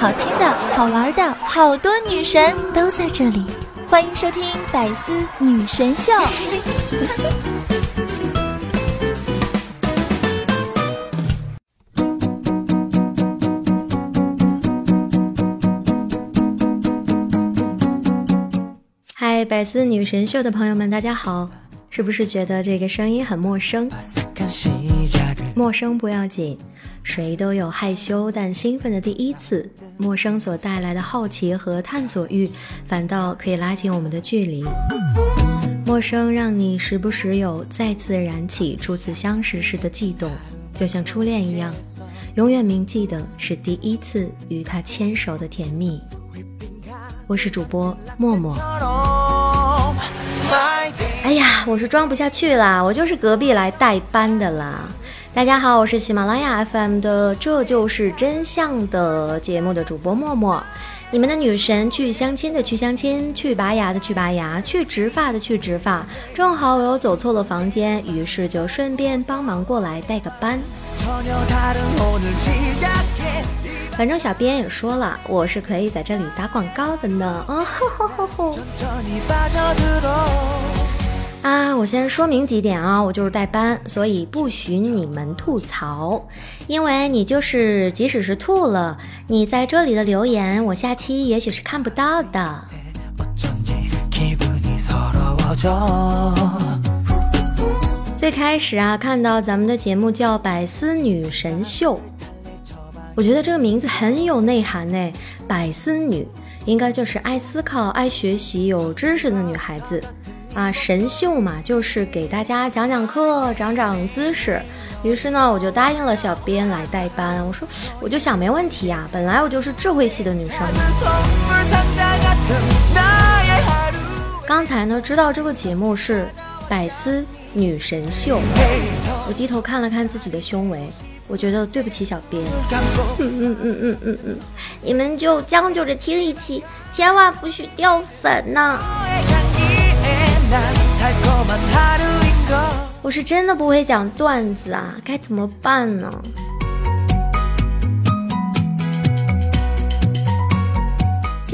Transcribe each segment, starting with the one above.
好听的、好玩的，好多女神都在这里，欢迎收听《百思女神秀》。嗨，百思女神秀的朋友们，大家好！是不是觉得这个声音很陌生？陌生不要紧，谁都有害羞但兴奋的第一次。陌生所带来的好奇和探索欲，反倒可以拉近我们的距离。陌生让你时不时有再次燃起初次相识时的悸动，就像初恋一样，永远铭记的是第一次与他牵手的甜蜜。我是主播默默。哎呀，我是装不下去啦，我就是隔壁来代班的啦。大家好，我是喜马拉雅 FM 的《这就是真相》的节目的主播默默，你们的女神去相亲的去相亲，去拔牙的去拔牙，去植发的去植发。正好我又走错了房间，于是就顺便帮忙过来带个班。反正小编也说了，我是可以在这里打广告的呢。啊，啊，我先说明几点啊，我就是代班，所以不许你们吐槽，因为你就是即使是吐了，你在这里的留言，我下期也许是看不到的。最开始啊，看到咱们的节目叫《百思女神秀》。我觉得这个名字很有内涵呢，百思女应该就是爱思考、爱学习、有知识的女孩子啊。神秀嘛，就是给大家讲讲课、长长姿势。于是呢，我就答应了小编来代班。我说，我就想没问题呀，本来我就是智慧系的女生。刚才呢，知道这个节目是百思女神秀，我低头看了看自己的胸围。我觉得对不起小编，嗯嗯嗯嗯嗯嗯，你们就将就着听一期，千万不许掉粉呐！我是真的不会讲段子啊，该怎么办呢？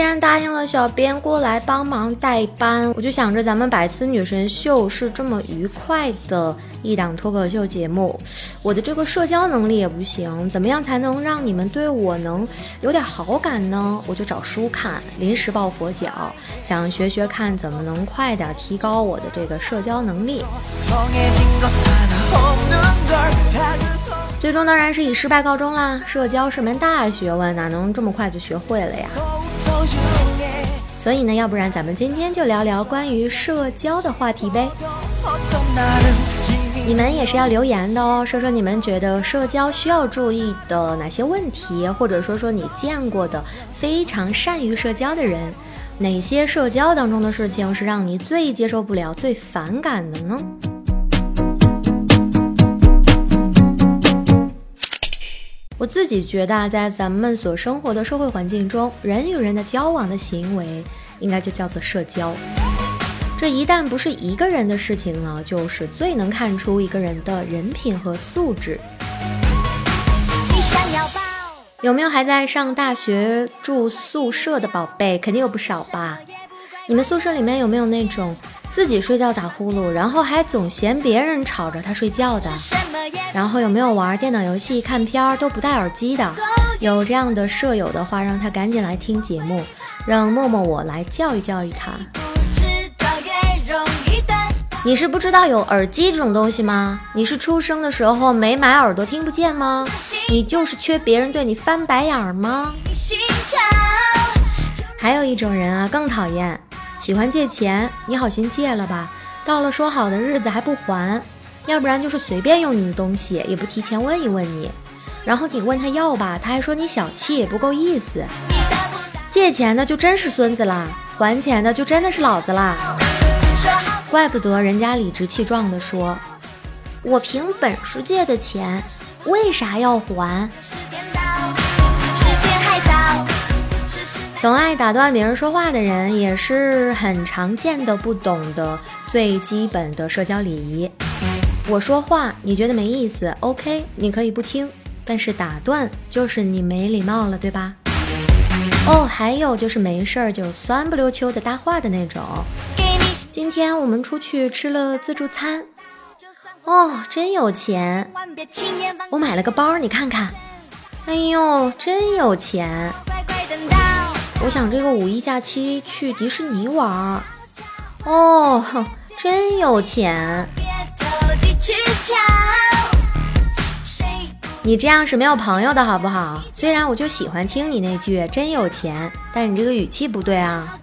然答应了小编过来帮忙代班，我就想着咱们百思女神秀是这么愉快的一档脱口秀节目，我的这个社交能力也不行，怎么样才能让你们对我能有点好感呢？我就找书看，临时抱佛脚，想学学看怎么能快点提高我的这个社交能力。最终当然是以失败告终啦！社交是门大学问，哪能这么快就学会了呀？所以呢，要不然咱们今天就聊聊关于社交的话题呗。你们也是要留言的哦，说说你们觉得社交需要注意的哪些问题，或者说说你见过的非常善于社交的人，哪些社交当中的事情是让你最接受不了、最反感的呢？我自己觉得，在咱们所生活的社会环境中，人与人的交往的行为，应该就叫做社交。这一旦不是一个人的事情了，就是最能看出一个人的人品和素质。有没有还在上大学住宿舍的宝贝？肯定有不少吧。你们宿舍里面有没有那种？自己睡觉打呼噜，然后还总嫌别人吵着他睡觉的。然后有没有玩电脑游戏、看片儿都不戴耳机的？有这样的舍友的话，让他赶紧来听节目，让默默我来教育教育他。你是不知道有耳机这种东西吗？你是出生的时候没买耳朵听不见吗？你就是缺别人对你翻白眼吗？还有一种人啊，更讨厌。喜欢借钱，你好心借了吧，到了说好的日子还不还，要不然就是随便用你的东西，也不提前问一问你，然后你问他要吧，他还说你小气，不够意思。借钱的就真是孙子啦，还钱的就真的是老子啦。怪不得人家理直气壮地说，我凭本事借的钱，为啥要还？总爱打断别人说话的人，也是很常见的不懂的最基本的社交礼仪。我说话你觉得没意思，OK，你可以不听，但是打断就是你没礼貌了，对吧？哦，还有就是没事儿就酸不溜秋的搭话的那种。今天我们出去吃了自助餐，哦，真有钱。我买了个包，你看看。哎呦，真有钱。我想这个五一假期去迪士尼玩儿。哦，真有钱。你这样是没有朋友的好不好？虽然我就喜欢听你那句“真有钱”，但你这个语气不对啊。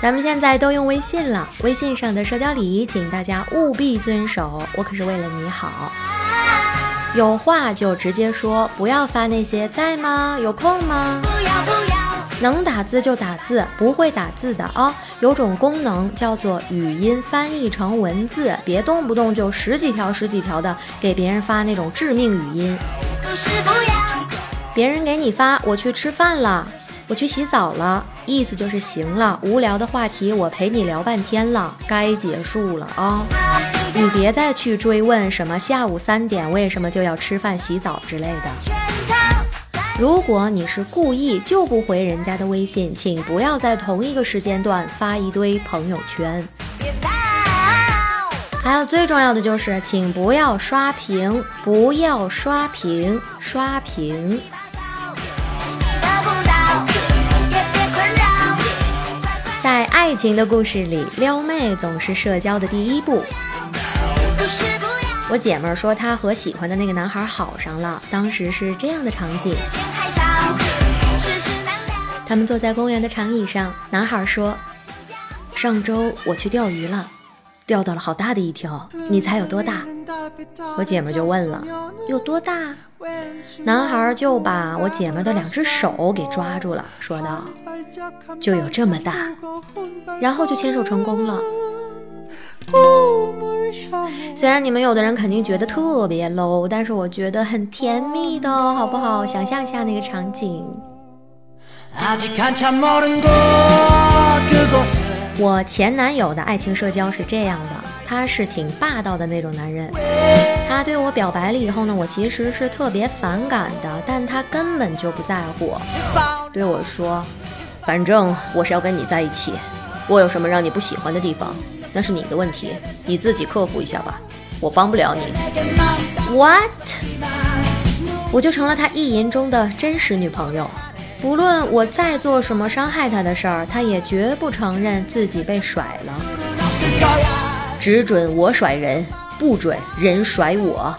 咱们现在都用微信了，微信上的社交礼仪，请大家务必遵守。我可是为了你好，有话就直接说，不要发那些在吗？有空吗？不要不要能打字就打字，不会打字的啊，有种功能叫做语音翻译成文字，别动不动就十几条十几条的给别人发那种致命语音。不是不要别人给你发，我去吃饭了，我去洗澡了，意思就是行了，无聊的话题我陪你聊半天了，该结束了啊，你别再去追问什么下午三点为什么就要吃饭洗澡之类的。如果你是故意就不回人家的微信，请不要在同一个时间段发一堆朋友圈。还有最重要的就是，请不要刷屏，不要刷屏，刷屏。在爱情的故事里，撩妹总是社交的第一步。我姐们儿说她和喜欢的那个男孩好上了，当时是这样的场景：他们坐在公园的长椅上，男孩说：“上周我去钓鱼了，钓到了好大的一条，你猜有多大？”我姐们就问了：“有多大？”男孩就把我姐们的两只手给抓住了，说道：“就有这么大。”然后就牵手成功了。虽然你们有的人肯定觉得特别 low，但是我觉得很甜蜜的，好不好？想象一下那个场景。我前男友的爱情社交是这样的，他是挺霸道的那种男人。他对我表白了以后呢，我其实是特别反感的，但他根本就不在乎，对我说：“反正我是要跟你在一起，我有什么让你不喜欢的地方？”那是你的问题，你自己克服一下吧，我帮不了你。What？我就成了他意淫中的真实女朋友，不论我再做什么伤害他的事儿，他也绝不承认自己被甩了，只准我甩人，不准人甩我，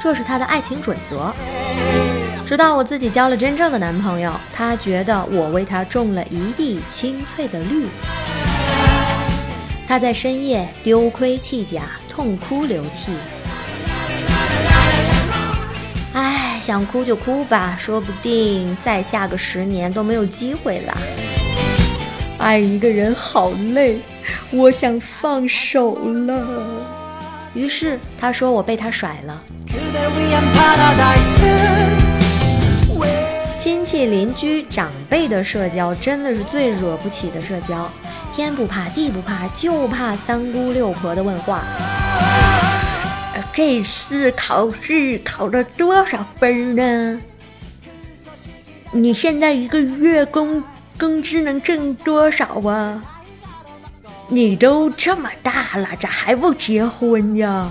这是他的爱情准则。直到我自己交了真正的男朋友，他觉得我为他种了一地青翠的绿。他在深夜丢盔弃甲，痛哭流涕。唉，想哭就哭吧，说不定再下个十年都没有机会了。爱一个人好累，我想放手了。于是他说我被他甩了。亲戚、邻居、长辈的社交真的是最惹不起的社交。天不怕地不怕，就怕三姑六婆的问话。这次考试考了多少分呢？你现在一个月工工资能挣多少啊？你都这么大了，咋还不结婚呀？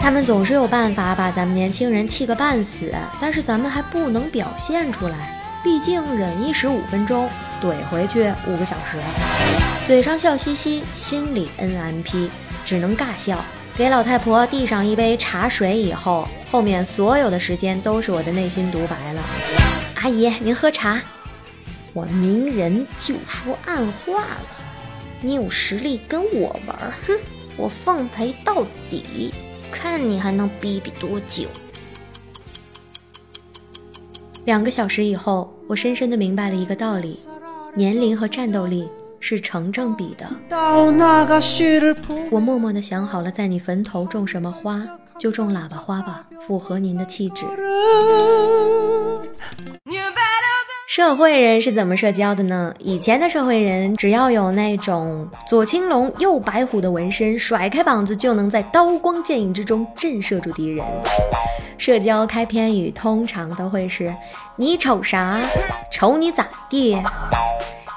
他们总是有办法把咱们年轻人气个半死，但是咱们还不能表现出来。毕竟忍一时五分钟，怼回去五个小时。嘴上笑嘻嘻，心里 N M P，只能尬笑。给老太婆递上一杯茶水以后，后面所有的时间都是我的内心独白了。阿姨，您喝茶。我明人就说暗话了。你有实力跟我玩，哼，我奉陪到底，看你还能逼逼多久。两个小时以后，我深深的明白了一个道理：年龄和战斗力是成正比的。我默默的想好了，在你坟头种什么花，就种喇叭花吧，符合您的气质。社会人是怎么社交的呢？以前的社会人，只要有那种左青龙右白虎的纹身，甩开膀子就能在刀光剑影之中震慑住敌人。社交开篇语通常都会是“你瞅啥？瞅你咋地？”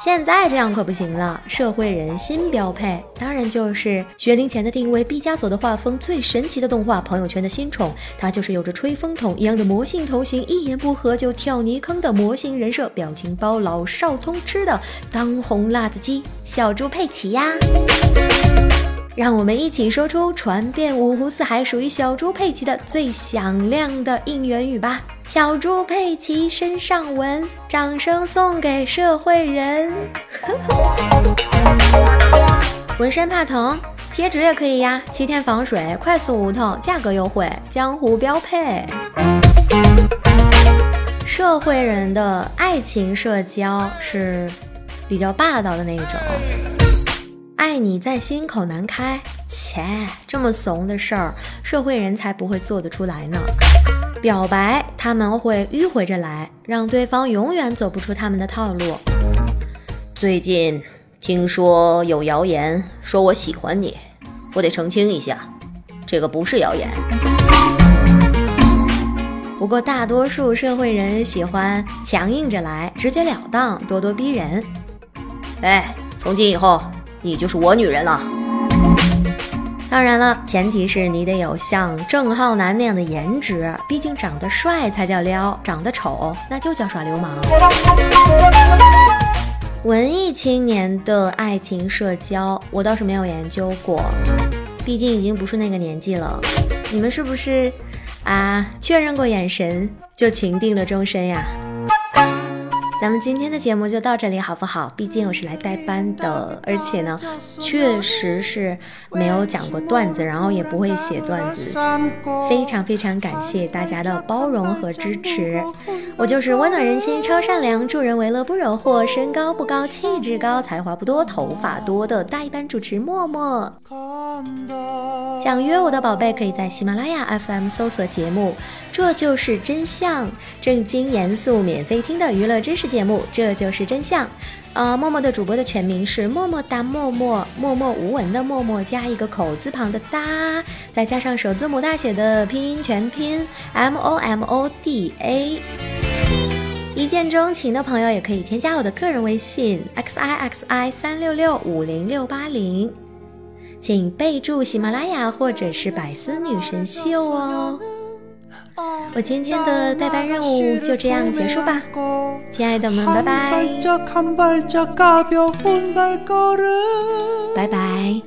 现在这样可不行了，社会人新标配，当然就是学龄前的定位，毕加索的画风，最神奇的动画，朋友圈的新宠，它就是有着吹风筒一样的魔性头型，一言不合就跳泥坑的魔性人设，表情包老少通吃的当红辣子鸡小猪佩奇呀。让我们一起说出传遍五湖四海、属于小猪佩奇的最响亮的应援语吧！小猪佩奇身上纹，掌声送给社会人。纹身怕疼，贴纸也可以呀，七天防水，快速无痛，价格优惠，江湖标配。社会人的爱情社交是比较霸道的那一种。爱你在心口难开，切，这么怂的事儿，社会人才不会做得出来呢。表白他们会迂回着来，让对方永远走不出他们的套路。最近听说有谣言说我喜欢你，我得澄清一下，这个不是谣言。不过大多数社会人喜欢强硬着来，直截了当，咄咄逼人。哎，从今以后。你就是我女人了。当然了，前提是你得有像郑浩南那样的颜值，毕竟长得帅才叫撩，长得丑那就叫耍流氓。文艺青年的爱情社交，我倒是没有研究过，毕竟已经不是那个年纪了。你们是不是啊？确认过眼神就情定了终身呀？咱们今天的节目就到这里，好不好？毕竟我是来代班的，而且呢，确实是没有讲过段子，然后也不会写段子，非常非常感谢大家的包容和支持。我就是温暖人心、超善良、助人为乐不惹祸、身高不高、气质高、才华不多、头发多的代班主持默默。想约我的宝贝，可以在喜马拉雅 FM 搜索节目，这就是真相，正经严肃免费听的娱乐知识节目，这就是真相。呃，默默的主播的全名是默默哒默默，默默无闻的默默加一个口字旁的哒，再加上首字母大写的拼音全拼 M O M O D A。一见钟情的朋友也可以添加我的个人微信 x i x i 三六六五零六八零。请备注喜马拉雅或者是百思女神秀哦。我今天的代班任务就这样结束吧，亲爱的们，拜拜，拜拜。